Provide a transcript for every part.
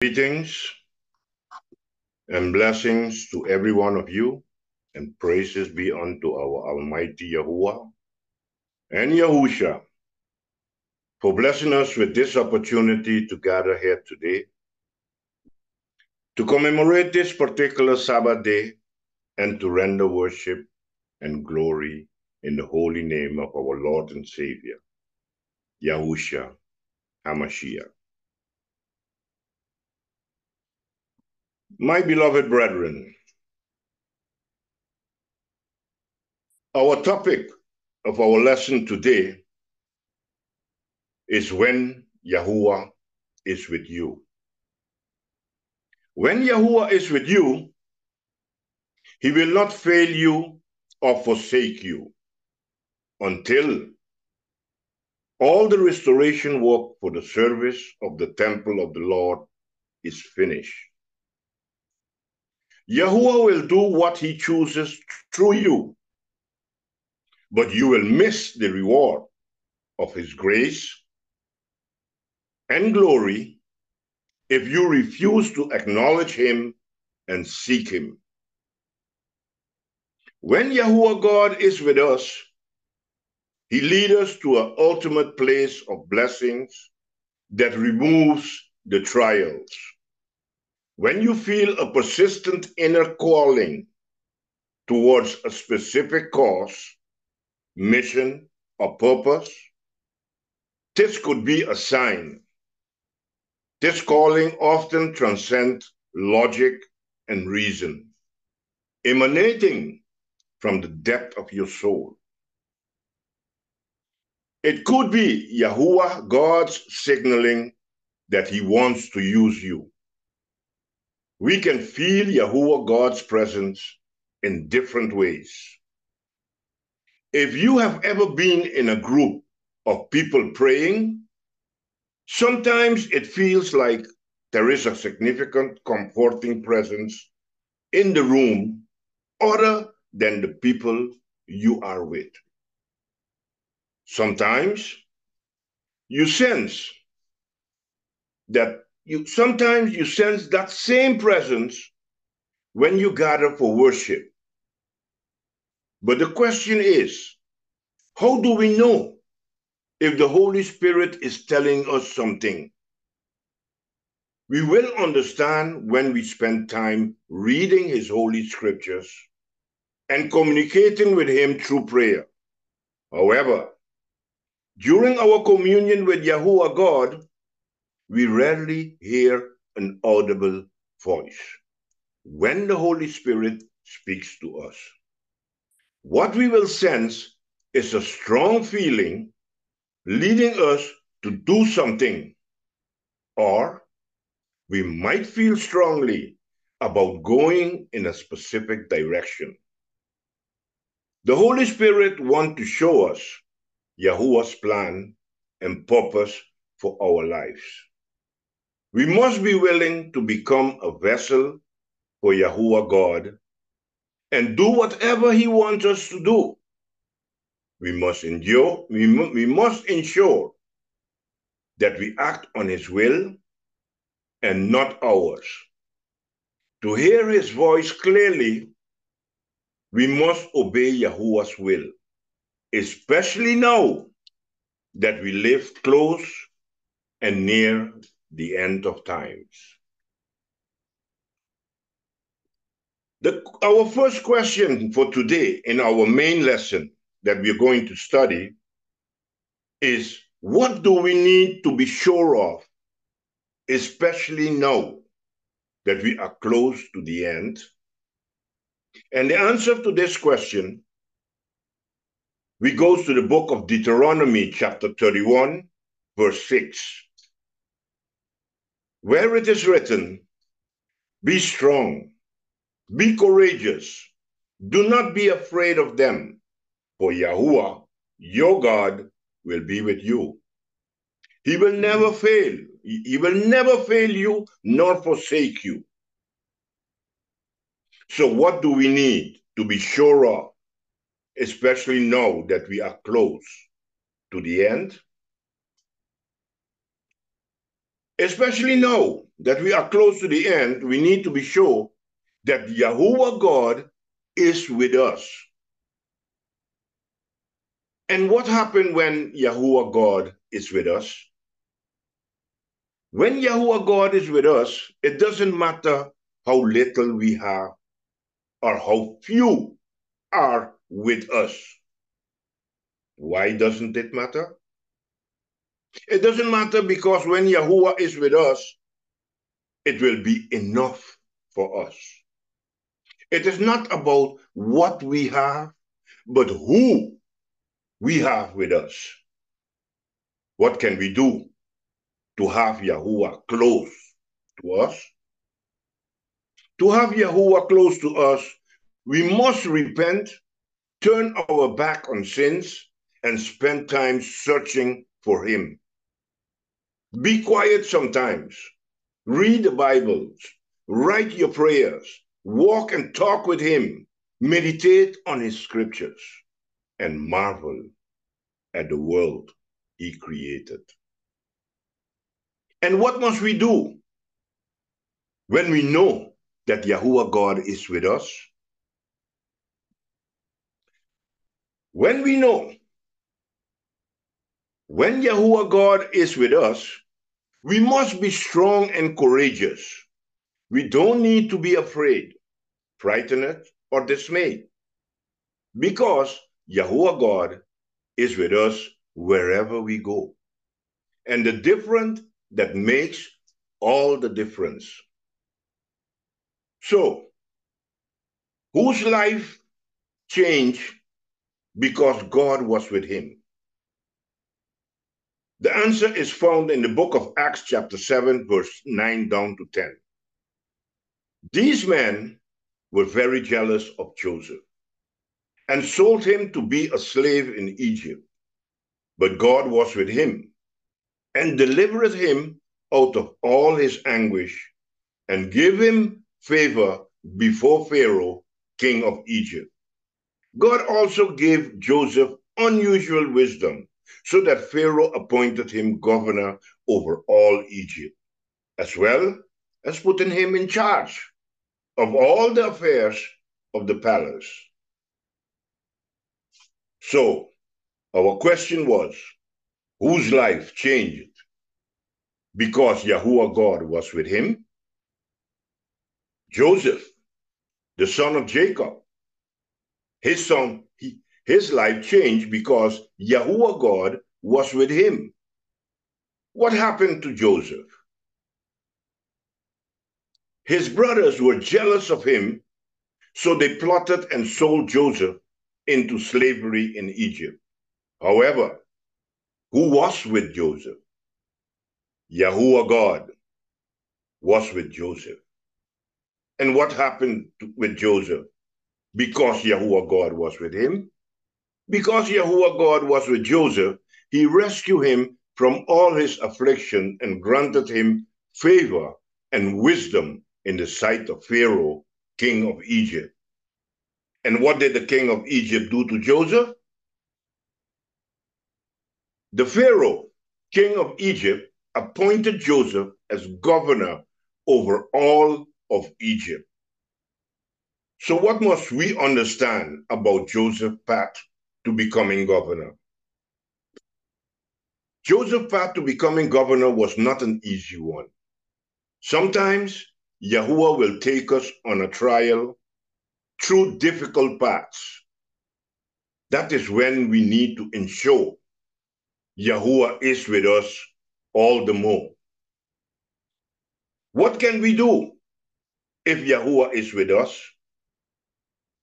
Greetings and blessings to every one of you, and praises be unto our Almighty Yahuwah and Yahusha for blessing us with this opportunity to gather here today to commemorate this particular Sabbath day and to render worship and glory in the holy name of our Lord and Savior, Yahusha HaMashiach. My beloved brethren, our topic of our lesson today is when Yahuwah is with you. When Yahuwah is with you, he will not fail you or forsake you until all the restoration work for the service of the temple of the Lord is finished. Yahuwah will do what he chooses through you, but you will miss the reward of his grace and glory if you refuse to acknowledge him and seek him. When Yahuwah God is with us, he leads us to an ultimate place of blessings that removes the trials. When you feel a persistent inner calling towards a specific cause, mission, or purpose, this could be a sign. This calling often transcends logic and reason, emanating from the depth of your soul. It could be Yahuwah, God's signaling that he wants to use you we can feel Yahuwah God's presence in different ways. If you have ever been in a group of people praying, sometimes it feels like there is a significant comforting presence in the room other than the people you are with. Sometimes you sense that you sometimes you sense that same presence when you gather for worship. But the question is, how do we know if the Holy Spirit is telling us something? We will understand when we spend time reading His Holy Scriptures and communicating with Him through prayer. However, during our communion with Yahuwah God, we rarely hear an audible voice when the Holy Spirit speaks to us. What we will sense is a strong feeling leading us to do something, or we might feel strongly about going in a specific direction. The Holy Spirit wants to show us Yahuwah's plan and purpose for our lives. We must be willing to become a vessel for Yahuwah God and do whatever He wants us to do. We must endure, we, we must ensure that we act on His will and not ours. To hear His voice clearly, we must obey Yahuwah's will, especially now that we live close and near the end of times. The, our first question for today in our main lesson that we're going to study is what do we need to be sure of, especially now that we are close to the end? And the answer to this question, we go to the book of Deuteronomy, chapter 31, verse 6 where it is written, Be strong, be courageous, do not be afraid of them, for Yahuwah, your God, will be with you. He will never fail. He will never fail you nor forsake you. So, what do we need to be sure of, especially now that we are close to the end? Especially now that we are close to the end, we need to be sure that Yahuwah God is with us. And what happened when Yahuwah God is with us? When Yahuwah God is with us, it doesn't matter how little we have or how few are with us. Why doesn't it matter? It doesn't matter because when Yahuwah is with us, it will be enough for us. It is not about what we have, but who we have with us. What can we do to have Yahuwah close to us? To have Yahuwah close to us, we must repent, turn our back on sins, and spend time searching for Him. Be quiet sometimes. Read the Bibles. Write your prayers. Walk and talk with Him. Meditate on His scriptures and marvel at the world He created. And what must we do when we know that Yahuwah God is with us? When we know when Yahuwah God is with us, we must be strong and courageous. We don't need to be afraid, frightened, or dismayed because Yahuwah God is with us wherever we go. And the difference that makes all the difference. So, whose life changed because God was with him? The answer is found in the book of Acts, chapter 7, verse 9 down to 10. These men were very jealous of Joseph and sold him to be a slave in Egypt. But God was with him and delivered him out of all his anguish and gave him favor before Pharaoh, king of Egypt. God also gave Joseph unusual wisdom so that Pharaoh appointed him governor over all Egypt, as well as putting him in charge of all the affairs of the palace. So, our question was whose life changed because Yahuwah God was with him? Joseph, the son of Jacob. His son, his life changed because Yahuwah God was with him. What happened to Joseph? His brothers were jealous of him, so they plotted and sold Joseph into slavery in Egypt. However, who was with Joseph? Yahuwah God was with Joseph. And what happened with Joseph? Because Yahuwah God was with him, because Yahuwah God was with Joseph, he rescued him from all his affliction and granted him favor and wisdom in the sight of Pharaoh, king of Egypt. And what did the king of Egypt do to Joseph? The Pharaoh, king of Egypt, appointed Joseph as governor over all of Egypt. So, what must we understand about Joseph's path to becoming governor? Joseph's path to becoming governor was not an easy one. Sometimes Yahuwah will take us on a trial through difficult paths. That is when we need to ensure Yahuwah is with us all the more. What can we do if Yahuwah is with us?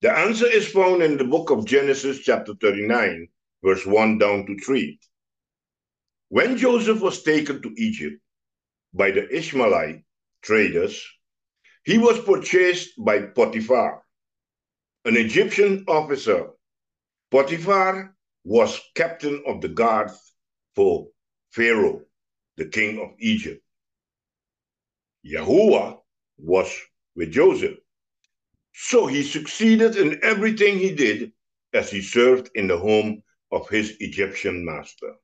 The answer is found in the book of Genesis, chapter 39, verse 1 down to 3. When Joseph was taken to Egypt by the Ishmaelite traders, he was purchased by Potiphar, an Egyptian officer. Potiphar was captain of the guard for Pharaoh, the king of Egypt. Yahuwah was with Joseph. So he succeeded in everything he did as he served in the home of his Egyptian master.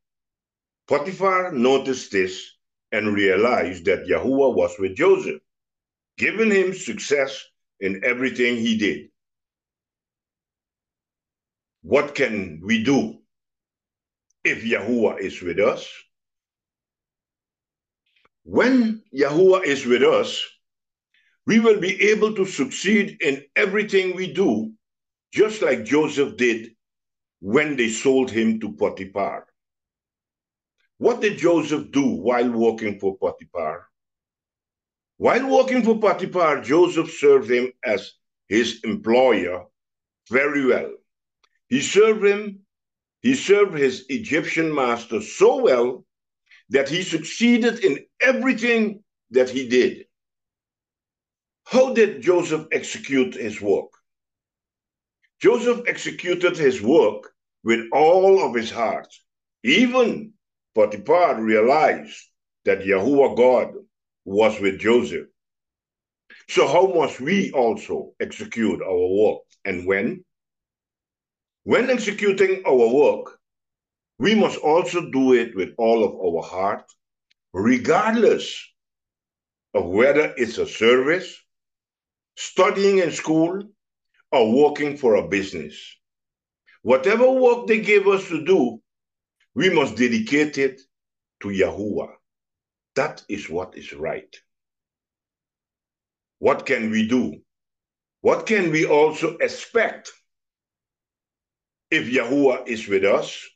Potiphar noticed this and realized that Yahuwah was with Joseph, giving him success in everything he did. What can we do if Yahuwah is with us? When Yahuwah is with us, we will be able to succeed in everything we do, just like Joseph did when they sold him to Potiphar. What did Joseph do while working for Potiphar? While working for Potiphar, Joseph served him as his employer very well. He served him, he served his Egyptian master so well that he succeeded in everything that he did. How did Joseph execute his work? Joseph executed his work with all of his heart. Even Potiphar realized that Yahuwah God was with Joseph. So how must we also execute our work and when? When executing our work, we must also do it with all of our heart, regardless of whether it's a service, studying in school, or working for a business. Whatever work they give us to do, we must dedicate it to Yahuwah. That is what is right. What can we do? What can we also expect if Yahuwah is with us?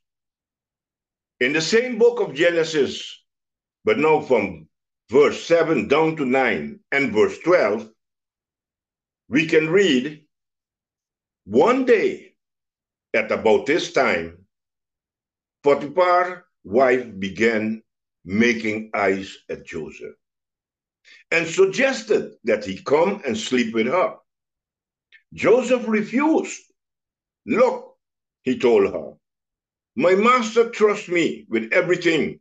In the same book of Genesis, but now from verse 7 down to 9 and verse 12, we can read one day at about this time, Potiphar's wife began making eyes at Joseph and suggested that he come and sleep with her. Joseph refused. Look, he told her, my master trusts me with everything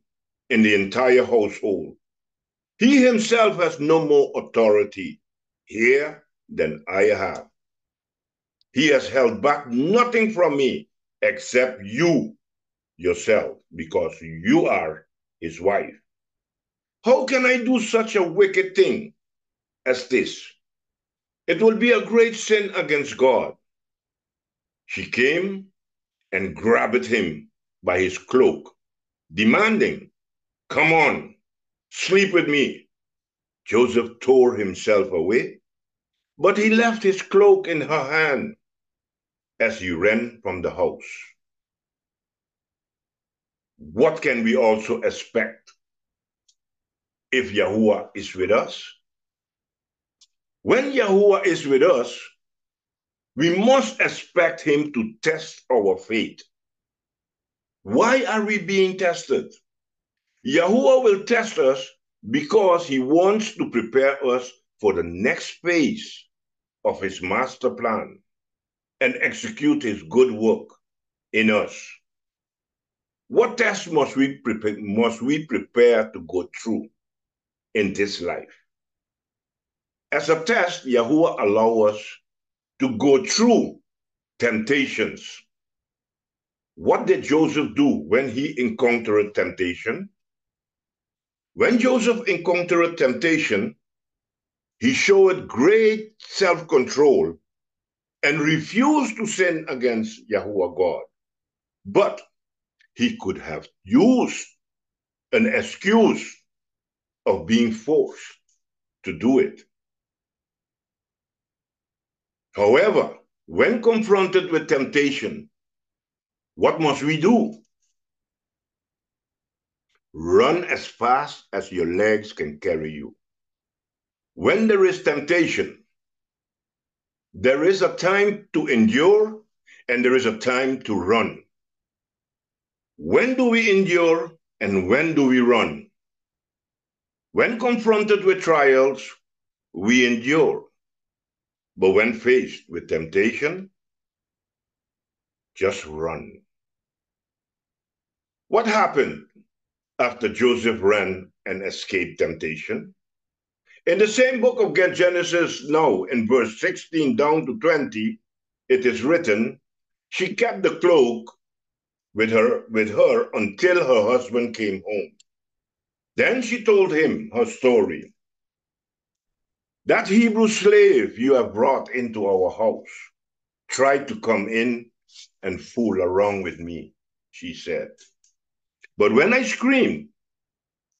in the entire household. He himself has no more authority here than I have. He has held back nothing from me except you yourself, because you are his wife. How can I do such a wicked thing as this? It will be a great sin against God. She came and grabbed him by his cloak, demanding, Come on, sleep with me. Joseph tore himself away, but he left his cloak in her hand as he ran from the house. What can we also expect if Yahuwah is with us? When Yahuwah is with us, we must expect him to test our faith. Why are we being tested? Yahuwah will test us because he wants to prepare us for the next phase of his master plan and execute his good work in us. What test must we prepare, must we prepare to go through in this life? As a test, Yahuwah allow us to go through temptations. What did Joseph do when he encountered temptation? When Joseph encountered temptation, he showed great self control and refused to sin against Yahuwah God. But he could have used an excuse of being forced to do it. However, when confronted with temptation, what must we do? Run as fast as your legs can carry you. When there is temptation, there is a time to endure and there is a time to run. When do we endure and when do we run? When confronted with trials, we endure. But when faced with temptation, just run. What happened after Joseph ran and escaped temptation? In the same book of Genesis, now in verse 16 down to 20, it is written, she kept the cloak with her with her until her husband came home. Then she told him her story. That Hebrew slave you have brought into our house tried to come in and fool around with me, she said. But when I screamed,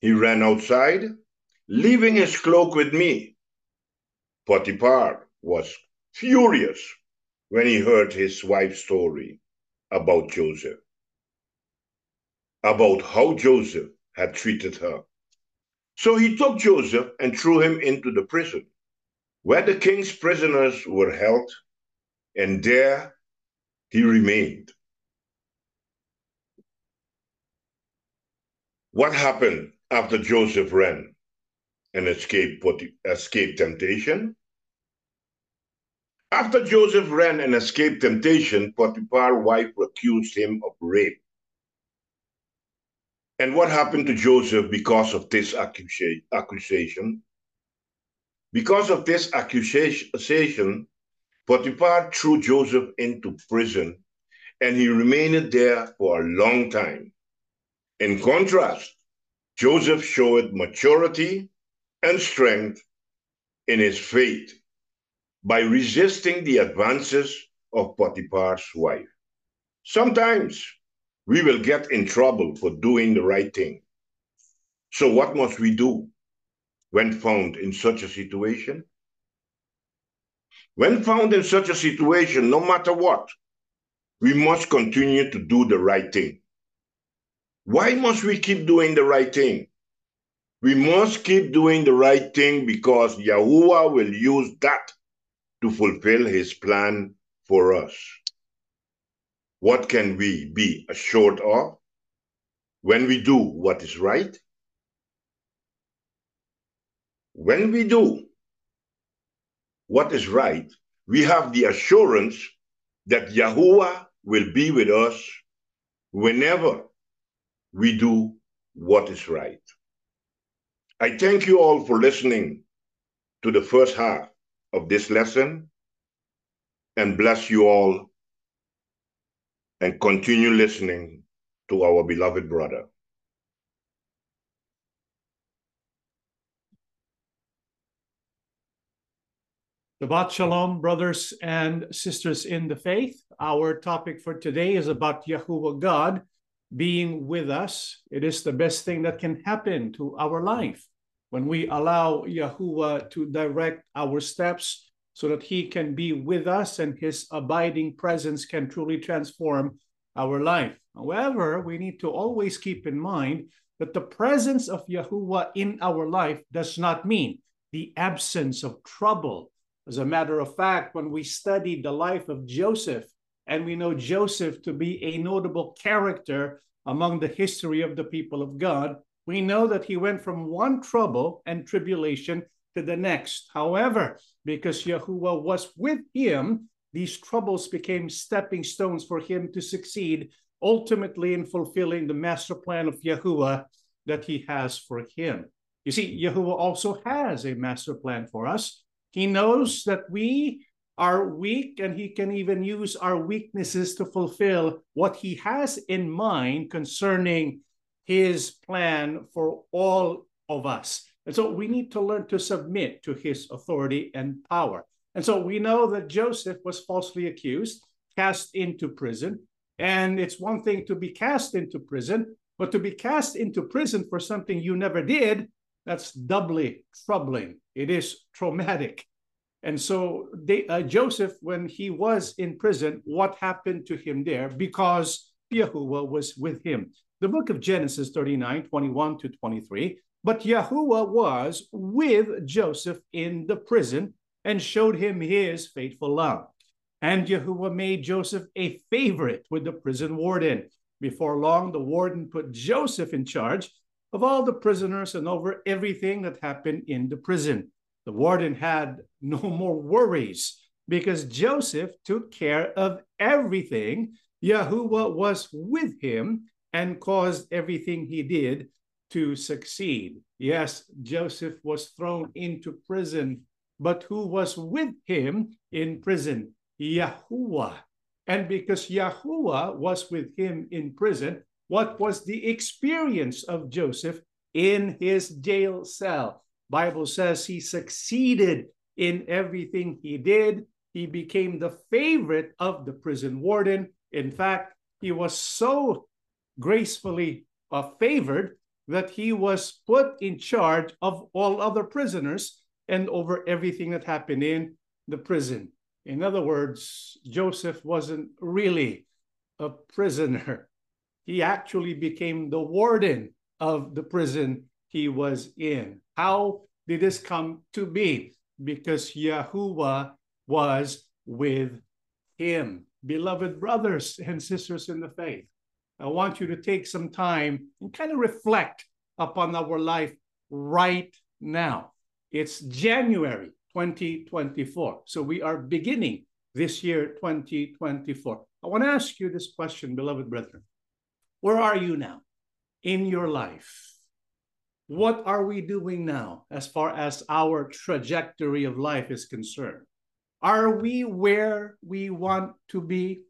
he ran outside, leaving his cloak with me. Potiphar was furious when he heard his wife's story about Joseph, about how Joseph had treated her. So he took Joseph and threw him into the prison, where the king's prisoners were held, and there he remained. What happened after Joseph ran and escaped, escaped temptation? After Joseph ran and escaped temptation, Potiphar's wife accused him of rape. And what happened to Joseph because of this accusation? Because of this accusation, Potiphar threw Joseph into prison and he remained there for a long time. In contrast, Joseph showed maturity and strength in his faith by resisting the advances of Potiphar's wife. Sometimes we will get in trouble for doing the right thing. So, what must we do when found in such a situation? When found in such a situation, no matter what, we must continue to do the right thing. Why must we keep doing the right thing? We must keep doing the right thing because Yahuwah will use that to fulfill his plan for us. What can we be assured of when we do what is right? When we do what is right, we have the assurance that Yahuwah will be with us whenever we do what is right. I thank you all for listening to the first half of this lesson and bless you all and continue listening to our beloved brother. Shabbat Shalom, brothers and sisters in the faith. Our topic for today is about Yahuwah God being with us. It is the best thing that can happen to our life when we allow Yahuwah to direct our steps so that he can be with us and his abiding presence can truly transform our life. However, we need to always keep in mind that the presence of Yahuwah in our life does not mean the absence of trouble. As a matter of fact, when we study the life of Joseph, and we know Joseph to be a notable character among the history of the people of God, we know that he went from one trouble and tribulation to the next. However, because Yahuwah was with him, these troubles became stepping stones for him to succeed ultimately in fulfilling the master plan of Yahuwah that he has for him. You see, Yahuwah also has a master plan for us. He knows that we are weak and he can even use our weaknesses to fulfill what he has in mind concerning his plan for all of us. And so we need to learn to submit to his authority and power. And so we know that Joseph was falsely accused, cast into prison. And it's one thing to be cast into prison, but to be cast into prison for something you never did, that's doubly troubling. It is traumatic. And so they, uh, Joseph, when he was in prison, what happened to him there? Because Yahuwah was with him the book of Genesis 39, 21 to 23. But Yahuwah was with Joseph in the prison and showed him his faithful love. And Yahuwah made Joseph a favorite with the prison warden. Before long, the warden put Joseph in charge of all the prisoners and over everything that happened in the prison. The warden had no more worries because Joseph took care of everything. Yahuwah was with him and caused everything he did to succeed. Yes, Joseph was thrown into prison, but who was with him in prison? Yahuwah. And because Yahuwah was with him in prison, what was the experience of Joseph in his jail cell. Bible says he succeeded in everything he did. He became the favorite of the prison warden. In fact, he was so gracefully uh, favored that he was put in charge of all other prisoners and over everything that happened in the prison. In other words, Joseph wasn't really a prisoner. He actually became the warden of the prison he was in. How did this come to be? Because Yahuwah was with him. Beloved brothers and sisters in the faith, I want you to take some time and kind of reflect upon our life right now. It's January 2024. So we are beginning this year, 2024. I want to ask you this question, beloved brethren. Where are you now in your life? What are we doing now as far as our trajectory of life is concerned? Are we where we want to be?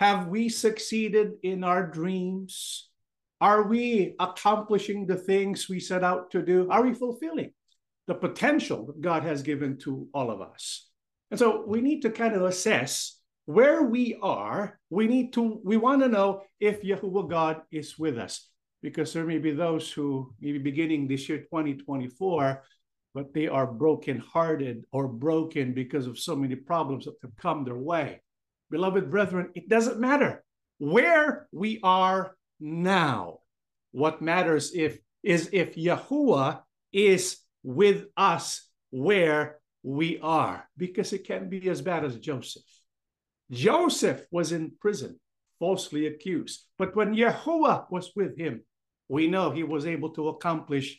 Have we succeeded in our dreams? Are we accomplishing the things we set out to do? Are we fulfilling the potential that God has given to all of us? And so we need to kind of assess where we are. We need to, we want to know if Yahuwah God is with us because there may be those who may be beginning this year 2024 but they are broken-hearted or broken because of so many problems that have come their way beloved brethren it doesn't matter where we are now what matters if is if yahuwah is with us where we are because it can be as bad as joseph joseph was in prison falsely accused but when yahuwah was with him we know he was able to accomplish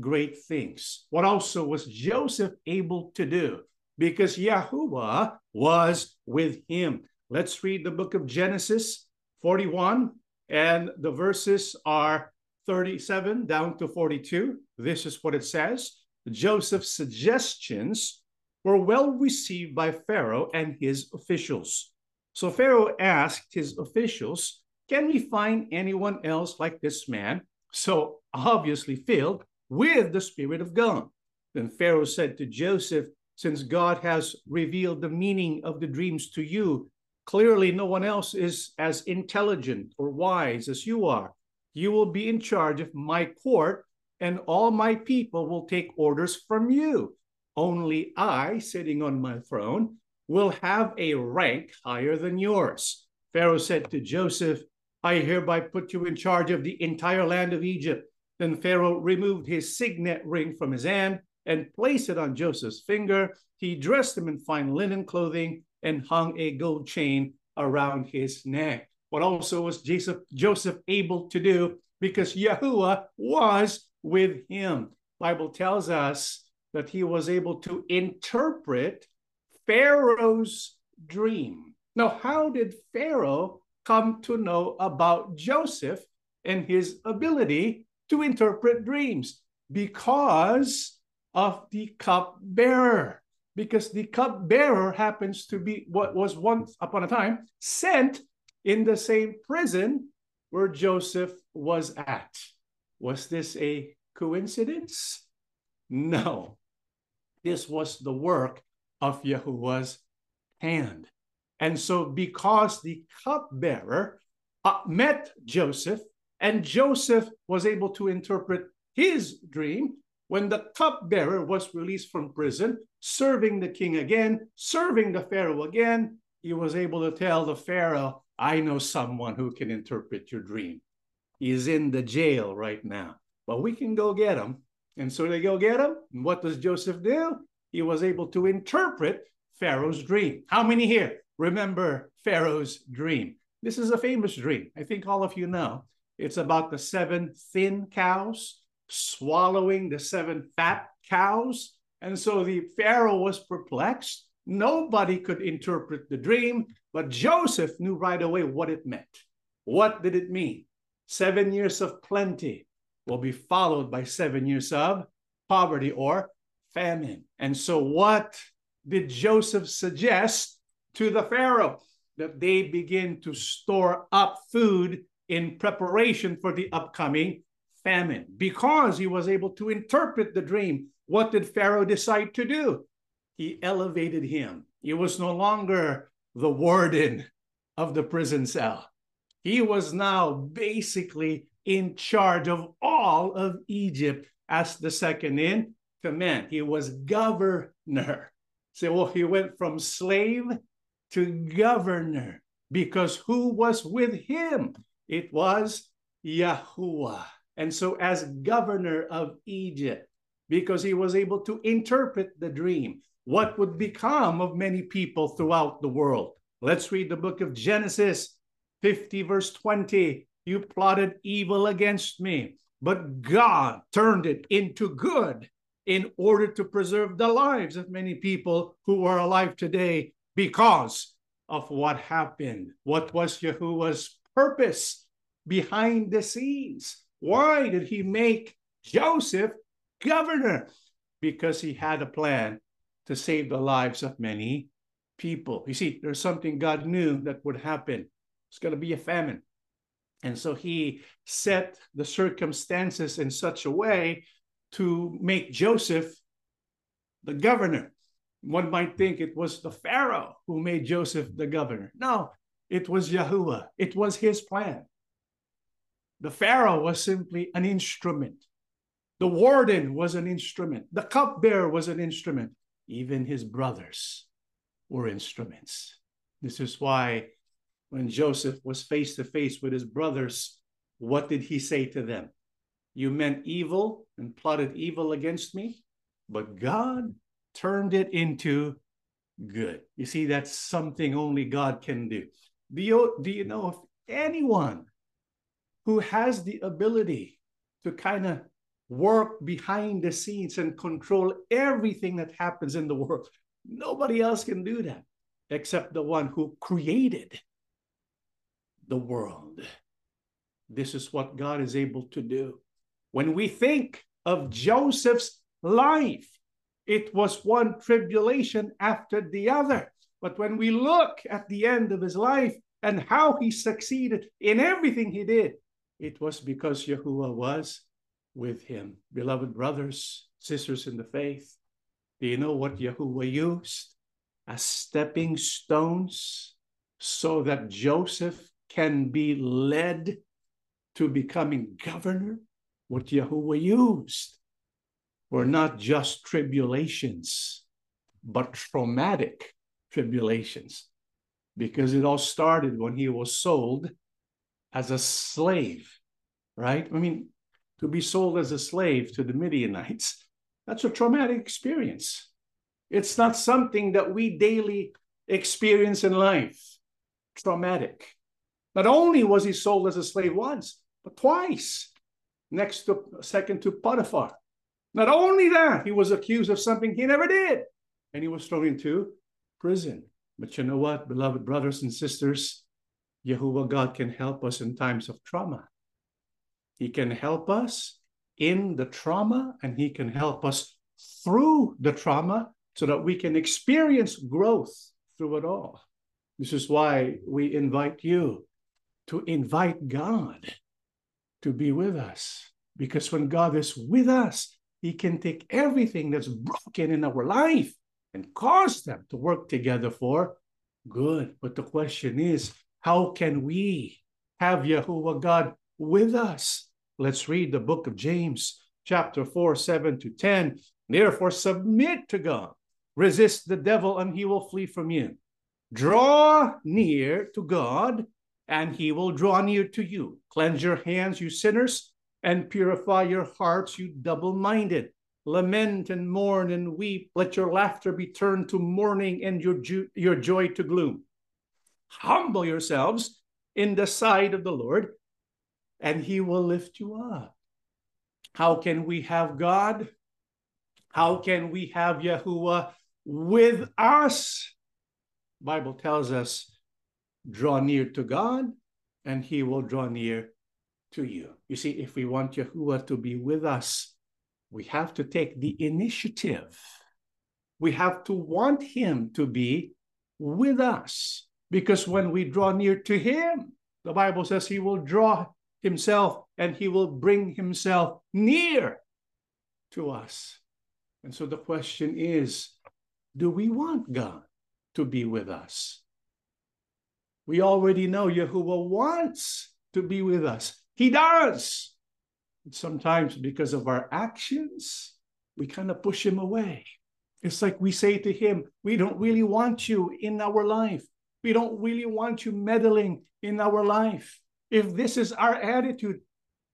great things. What also was Joseph able to do? Because Yahuwah was with him. Let's read the book of Genesis 41, and the verses are 37 down to 42. This is what it says Joseph's suggestions were well received by Pharaoh and his officials. So Pharaoh asked his officials can we find anyone else like this man? So obviously filled with the Spirit of God. Then Pharaoh said to Joseph, Since God has revealed the meaning of the dreams to you, clearly no one else is as intelligent or wise as you are. You will be in charge of my court, and all my people will take orders from you. Only I, sitting on my throne, will have a rank higher than yours. Pharaoh said to Joseph, I hereby put you in charge of the entire land of Egypt. Then Pharaoh removed his signet ring from his hand and placed it on Joseph's finger. He dressed him in fine linen clothing and hung a gold chain around his neck. What also was Joseph, Joseph able to do because Yahuwah was with him. Bible tells us that he was able to interpret Pharaoh's dream. Now, how did Pharaoh come to know about Joseph and his ability to interpret dreams because of the cupbearer. Because the cupbearer happens to be what was once upon a time sent in the same prison where Joseph was at. Was this a coincidence? No. This was the work of Yahuwah's hand. And so, because the cupbearer uh, met Joseph, and Joseph was able to interpret his dream when the cupbearer was released from prison, serving the king again, serving the Pharaoh again, he was able to tell the Pharaoh, I know someone who can interpret your dream. He's in the jail right now, but we can go get him. And so they go get him. And what does Joseph do? He was able to interpret Pharaoh's dream. How many here remember Pharaoh's dream. This is a famous dream. I think all of you know. It's about the seven thin cows swallowing the seven fat cows. And so the Pharaoh was perplexed. Nobody could interpret the dream, but Joseph knew right away what it meant. What did it mean? Seven years of plenty will be followed by seven years of poverty or famine. And so, what did Joseph suggest to the Pharaoh that they begin to store up food in preparation for the upcoming famine because he was able to interpret the dream. What did Pharaoh decide to do? He elevated him. He was no longer the warden of the prison cell. He was now basically in charge of all of Egypt as the second in command. He was governor. So well, he went from slave to governor because who was with him? It was Yahuwah. And so, as governor of Egypt, because he was able to interpret the dream, what would become of many people throughout the world. Let's read the book of Genesis 50, verse 20. You plotted evil against me, but God turned it into good in order to preserve the lives of many people who are alive today because of what happened. What was Yahuwah's purpose behind the scenes? Why did he make Joseph governor? Because he had a plan to save the lives of many people. You see, there's something God knew that would happen. It's going to be a famine. And so he set the circumstances in such a way to make Joseph the governor. One might think it was the Pharaoh who made Joseph the governor. No, it was Yahuwah. It was his plan. The Pharaoh was simply an instrument. The warden was an instrument. The cupbearer was an instrument. Even his brothers were instruments. This is why when Joseph was face to face with his brothers, what did he say to them? You meant evil and plotted evil against me, but God turned it into good. You see, that's something only God can do. Do you, do you know if anyone who has the ability to kind of work behind the scenes and control everything that happens in the world. Nobody else can do that except the one who created the world. This is what God is able to do. When we think of Joseph's life, it was one tribulation after the other. But when we look at the end of his life and how he succeeded in everything he did, it was because Yahuwah was with him. Beloved brothers, sisters in the faith, do you know what Yahuwah used as stepping stones so that Joseph can be led to becoming governor? What Yahuwah used were not just tribulations, but traumatic tribulations, because it all started when he was sold as a slave, right? I mean, to be sold as a slave to the Midianites, that's a traumatic experience. It's not something that we daily experience in life. Traumatic. Not only was he sold as a slave once, but twice. Next to second to Potiphar. Not only that, he was accused of something he never did, and he was thrown into prison. But you know what, beloved brothers and sisters? Yahuwah God can help us in times of trauma. He can help us in the trauma and He can help us through the trauma so that we can experience growth through it all. This is why we invite you to invite God to be with us. Because when God is with us, He can take everything that's broken in our life and cause them to work together for good. But the question is, how can we have Yahuwah God with us. Let's read the book of James, chapter 4, 7 to 10. Therefore, submit to God, resist the devil, and he will flee from you. Draw near to God, and he will draw near to you. Cleanse your hands, you sinners, and purify your hearts, you double minded. Lament and mourn and weep. Let your laughter be turned to mourning and your, jo- your joy to gloom. Humble yourselves in the sight of the Lord, and he will lift you up. How can we have God? How can we have Yahuwah with us? Bible tells us, draw near to God, and he will draw near to you. You see, if we want Yahuwah to be with us, we have to take the initiative. We have to want him to be with us. Because when we draw near to him, the Bible says he will draw himself and he will bring himself near to us. And so the question is do we want God to be with us? We already know Yahuwah wants to be with us. He does. And sometimes because of our actions, we kind of push him away. It's like we say to him, We don't really want you in our life. We don't really want you meddling in our life. If this is our attitude,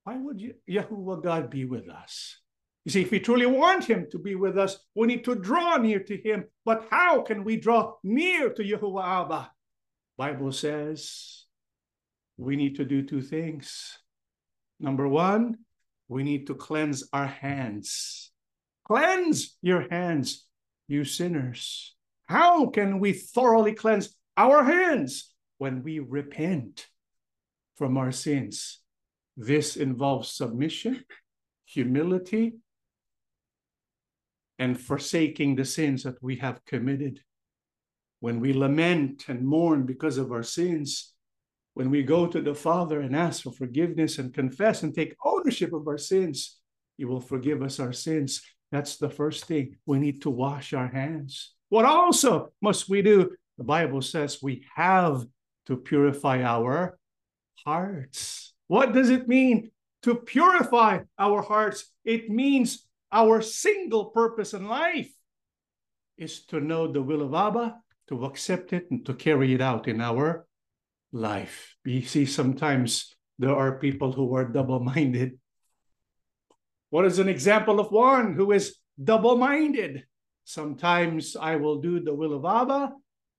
why would Yahuah God be with us? You see, if we truly want him to be with us, we need to draw near to him. But how can we draw near to Yahuah Abba? Bible says we need to do two things. Number one, we need to cleanse our hands. Cleanse your hands, you sinners. How can we thoroughly cleanse our hands when we repent from our sins? This involves submission, humility, and forsaking the sins that we have committed when we lament and mourn because of our sins, when we go to the Father and ask for forgiveness and confess and take ownership of our sins, He will forgive us our sins. That's the first thing. We need to wash our hands. What also must we do? The Bible says we have to purify our hearts. What does it mean to purify our hearts? It means our single purpose in life is to know the will of Abba to accept it and to carry it out in our life. We see sometimes there are people who are double minded. What is an example of one who is double minded? Sometimes I will do the will of Abba,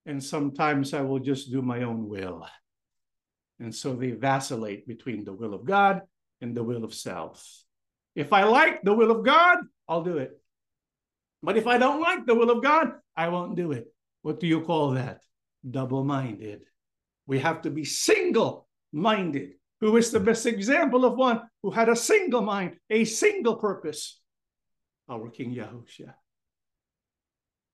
and sometimes I will just do my own will. And so they vacillate between the will of God and the will of self. If I like the will of God, I'll do it. But if I don't like the will of God, I won't do it. What do you call that? Double minded. We have to be single minded. Who is the best example of one who had a single mind, a single purpose? Our King Yahushua.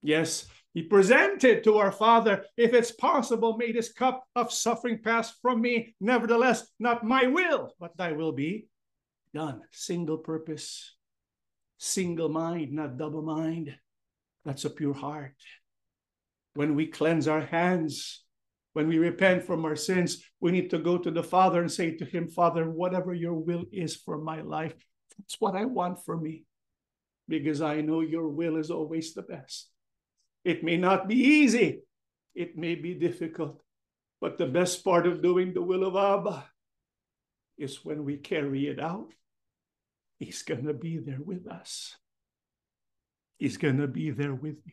Yes, he presented to our Father, if it's possible, may this cup of suffering pass from me. Nevertheless, not my will, but thy will be done. Single purpose, single mind, not double mind. That's a pure heart when we cleanse our hands, when we repent from our sins, we need to go to the Father and say to Him, Father, whatever your will is for my life, that's what I want for me, because I know your will is always the best. It may not be easy, it may be difficult, but the best part of doing the will of Abba is when we carry it out. He's going to be there with us. He's going to be there with you.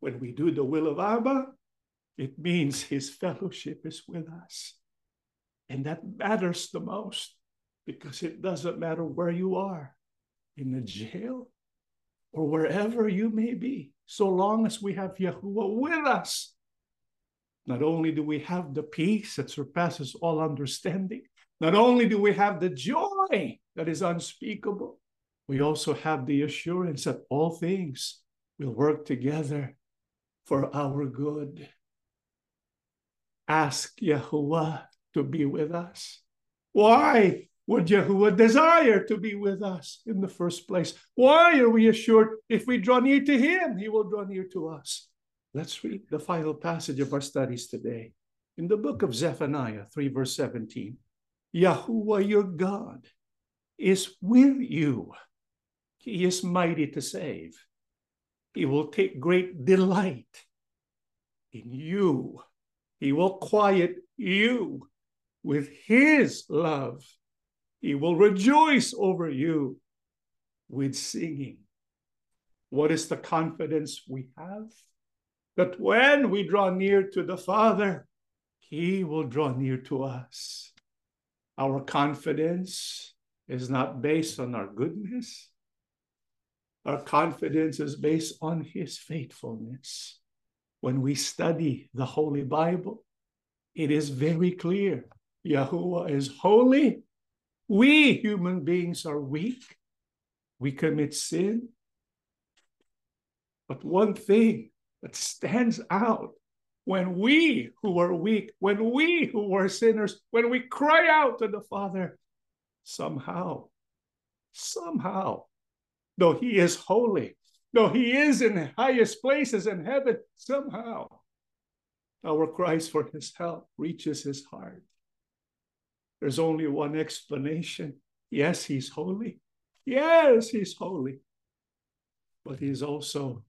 When we do the will of Abba, it means his fellowship is with us. And that matters the most because it doesn't matter where you are in the jail or wherever you may be, so long as we have Yahuah with us. Not only do we have the peace that surpasses all understanding, not only do we have the joy that is unspeakable, we also have the assurance that all things will work together for our good. Ask Yahuah to be with us. Why would Yahuah desire to be with us in the first place? Why are we assured if we draw near to Him, He will draw near to us? Let's read the final passage of our studies today. In the book of Zephaniah 3, verse 17, Yahuah your God is with you. He is mighty to save. He will take great delight in you. He will quiet you with His love. He will rejoice over you with singing. What is the confidence we have? That when we draw near to the Father, He will draw near to us. Our confidence is not based on our goodness, our confidence is based on his faithfulness. When we study the Holy Bible, it is very clear Yahuah is holy. We human beings are weak. We commit sin. But one thing that stands out when we who were weak, when we who were sinners, when we cry out to the Father, somehow, somehow, though He is holy, though He is in the highest places in heaven, somehow our cries for His help reaches His heart. There's only one explanation. Yes, He's holy. Yes, He's holy. But He's also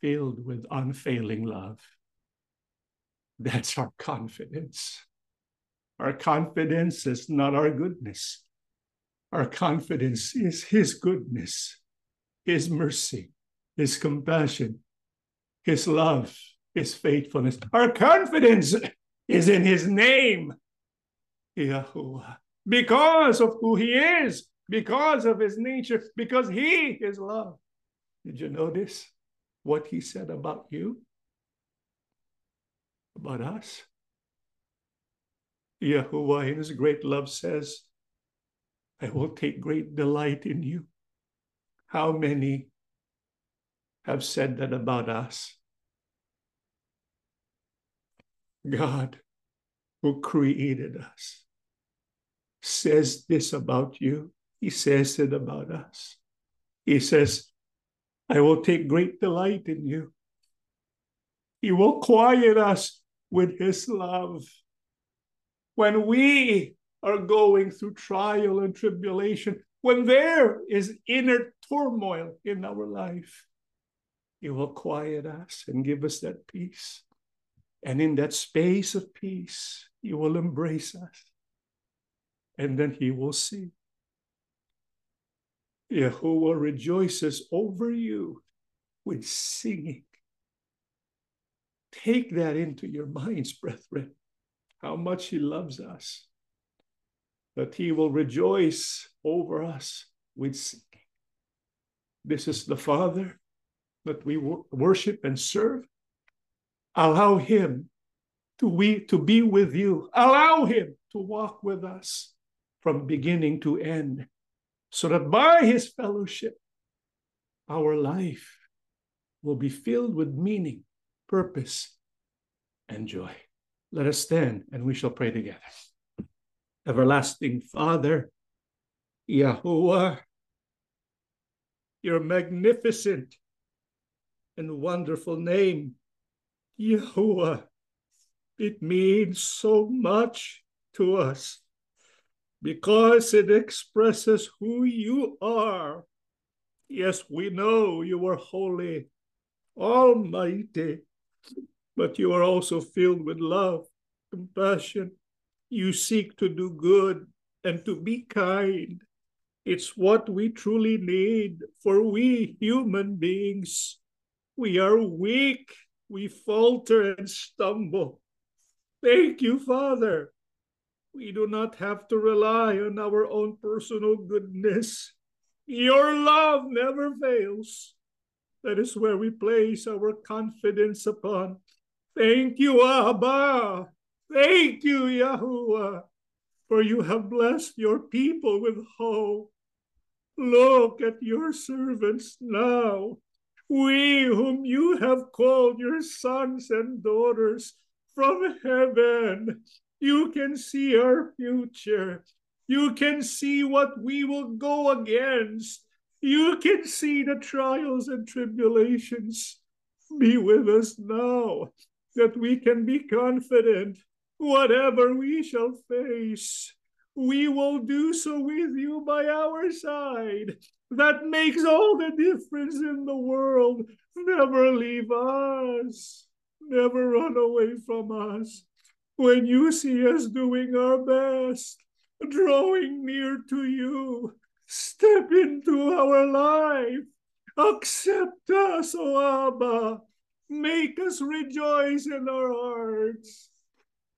filled with unfailing love. That's our confidence. Our confidence is not our goodness. Our confidence is His goodness, His mercy, His compassion, His love, His faithfulness. Our confidence is in His name, Yahuah, because of who He is, because of His nature, because He is love. Did you notice what He said about you? about us. Yahuah in his great love says, I will take great delight in you. How many have said that about us? God, who created us, says this about you. He says it about us. He says, I will take great delight in you. He will quiet us with his love. When we are going through trial and tribulation, when there is inner turmoil in our life, he will quiet us and give us that peace. And in that space of peace, he will embrace us. And then he will see. Yahuah rejoices over you with singing Take that into your minds, brethren, how much He loves us, that He will rejoice over us with singing. This is the Father that we worship and serve. Allow Him to, we, to be with you. Allow Him to walk with us from beginning to end, so that by His fellowship, our life will be filled with meaning purpose, and joy. Let us stand and we shall pray together. Everlasting Father, Yahuah, your magnificent and wonderful name, Yahuah, it means so much to us because it expresses who you are. Yes, we know you are holy, almighty, but you are also filled with love, compassion. You seek to do good and to be kind. It's what we truly need, for we human beings, we are weak, we falter and stumble. Thank you, Father. We do not have to rely on our own personal goodness. Your love never fails. That is where we place our confidence upon. Thank you, Abba. Thank you, Yahuah, for you have blessed your people with hope. Look at your servants now, we whom you have called your sons and daughters from heaven. You can see our future. You can see what we will go against. You can see the trials and tribulations. Be with us now that we can be confident whatever we shall face, we will do so with you by our side. That makes all the difference in the world. Never leave us, never run away from us. When you see us doing our best, drawing near to you, step into our life. Accept us, O Abba. Make us rejoice in our hearts.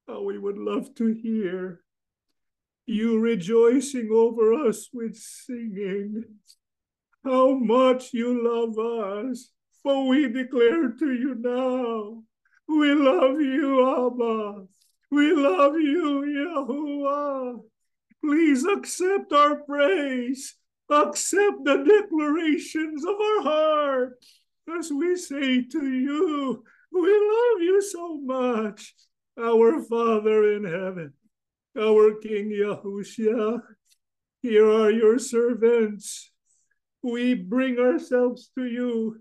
How we would love to hear you rejoicing over us with singing. How much you love us, for we declare to you now. We love you, Abba. We love you, Yahuah. Please accept our praise. Accept the declarations of our heart as we say to you, We love you so much, our Father in heaven, our King Yahushua. Here are your servants. We bring ourselves to you.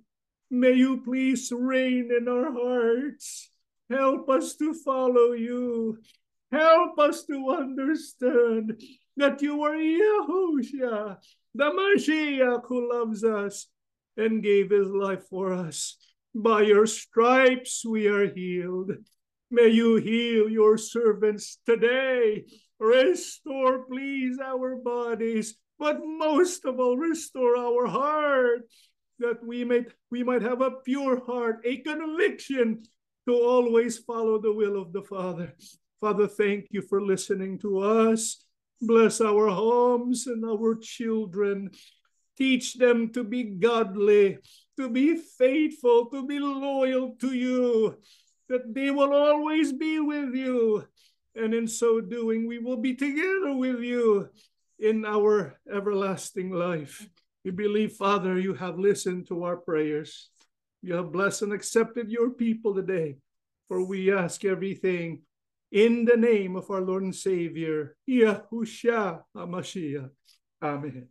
May you please reign in our hearts. Help us to follow you. Help us to understand that you are Yahushua, the Mashiach who loves us and gave his life for us. By your stripes we are healed. May you heal your servants today. Restore, please, our bodies, but most of all, restore our heart, that we might we might have a pure heart, a conviction to always follow the will of the Father. Father, thank you for listening to us. Bless our homes and our children. Teach them to be godly, to be faithful, to be loyal to you, that they will always be with you. And in so doing, we will be together with you in our everlasting life. We believe, Father, you have listened to our prayers. You have blessed and accepted your people today. For we ask everything in the name of our Lord and Savior, Yahushua HaMashiach. Amen.